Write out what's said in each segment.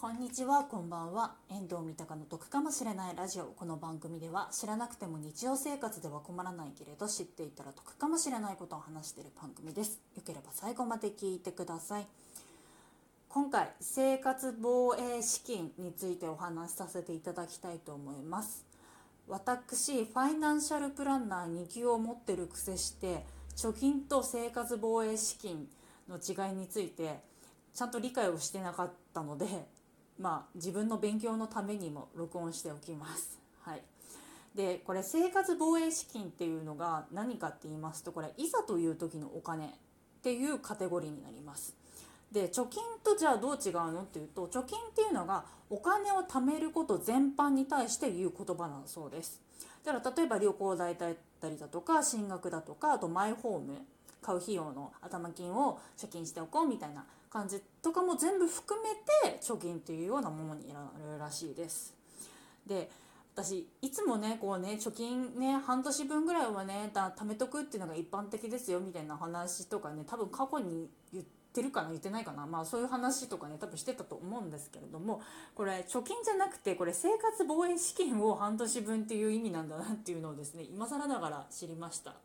こんにちは、こんばんは。遠藤三鷹の得かもしれないラジオ。この番組では知らなくても日常生活では困らないけれど知っていたら得かもしれないことを話している番組です。よければ最後まで聞いてください。今回、生活防衛資金についてお話しさせていただきたいと思います。私、ファイナンシャルプランナー2級を持ってる癖して、貯金と生活防衛資金の違いについてちゃんと理解をしてなかったのでまあ、自分の勉強のためにも録音しておきます。はい、でこれ生活防衛資金っていうのが何かって言いますとこれいざという時のお金っていうカテゴリーになります。で貯金とじゃあどう違うのっていうと貯金っていうのがお金を貯めること全般に対して言う言葉なんそうです。だから例えば旅行代だったりだとか進学だとかあとマイホーム買う費用の頭金を貯金しておこうみたいな感じとかも全部含めて貯金っていうようなものになるらしいです。で私いつもねこうね貯金ね半年分ぐらいはね貯めとくっていうのが一般的ですよみたいな話とかね多分過去に言ってるかな言ってないかなまあそういう話とかね多分してたと思うんですけれどもこれ貯金じゃなくてこれ生活防衛資金を半年分っていう意味なんだなっていうのをですね今更ながら知りました。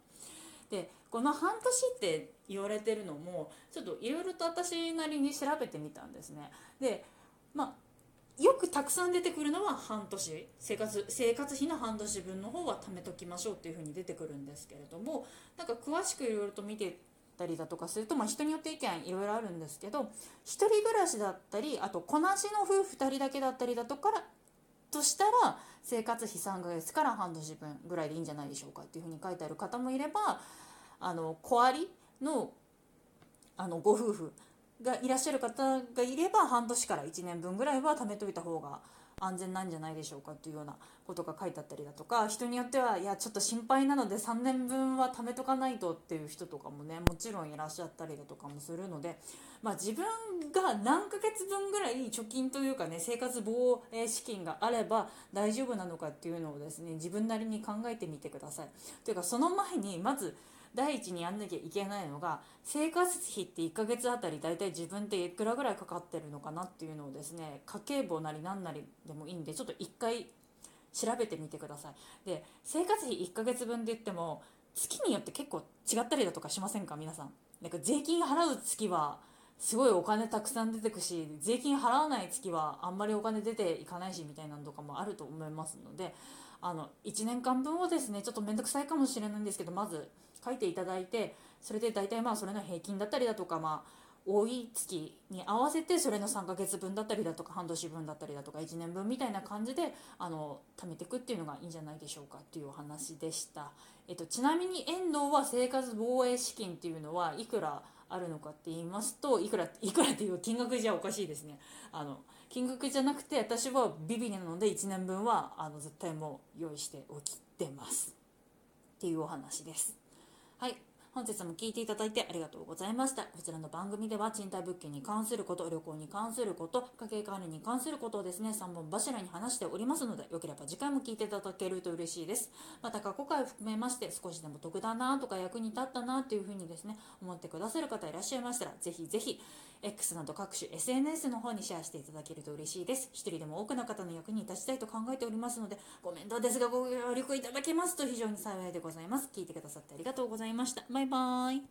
でこの半年って言われてるのもちょっといろいろと私なりに調べてみたんですね。でまあよくたくさん出てくるのは半年。生活生活費の半年分の方は貯めときましょうっていうふうに出てくるんですけれどもなんか詳しくいろいろと見てたりだとかすると、まあ、人によって意見いろいろあるんですけど1人暮らしだったりあと子なしの夫婦2人だけだったりだとかとしたら生活費3ヶ月から半年分ぐらいでいいんじゃないでしょうかっていうふうに書いてある方もいればあの小ありのあのご夫婦がいらっしゃる方がいれば半年から1年分ぐらいは貯めといた方が安全なんじゃないでしょうかっていうようなことが書いてあったりだとか人によってはいやちょっと心配なので3年分は貯めとかないとっていう人とかもねもちろんいらっしゃったりだとかもするので、まあ、自分が何ヶ月分ぐらい貯金というかね生活防衛資金があれば大丈夫なのかっていうのをですね自分なりに考えてみてください。というかその前にまず第一にやんなきゃいけないのが生活費って1ヶ月あたり大体自分っていくらぐらいかかってるのかなっていうのをですね家計簿なり何なりででもいいんでちょっと1回調べてみてください。で生活費1ヶ月分で言っても月によって結構違ったりだとかしませんか？皆さん。なんか税金払う月はすごいお金たくさん出てくし税金払わない月はあんまりお金出ていかないしみたいなのとかもあると思いますのであの1年間分をですねちょっと面倒くさいかもしれないんですけどまず書いていただいてそれで大体まあそれの平均だったりだとかまあ多い月に合わせてそれの3ヶ月分だったりだとか半年分だったりだとか1年分みたいな感じであの貯めていくっていうのがいいんじゃないでしょうかっていうお話でした、えっと、ちなみに遠藤は生活防衛資金っていうのはいくらあるのかって言いますといくらいくらっていう金額じゃおかしいですね。あの金額じゃなくて私はビビリなので1年分はあの絶対もう用意しておきてます。っていうお話です。はい。本日も聞いていただいてありがとうございました。こちらの番組では賃貸物件に関すること、旅行に関すること、家計管理に関することをですね、3本柱に話しておりますので、よければ次回も聞いていただけると嬉しいです。また過去回を含めまして、少しでも得だなとか役に立ったなというふうにですね、思ってくださる方いらっしゃいましたら、ぜひぜひ、X など各種 SNS の方にシェアしていただけると嬉しいです。一人でも多くの方の役に立ちたいと考えておりますので、ご面倒ですがご協力いただけますと非常に幸いでございます。聞いてくださってありがとうございました。バイバーイ。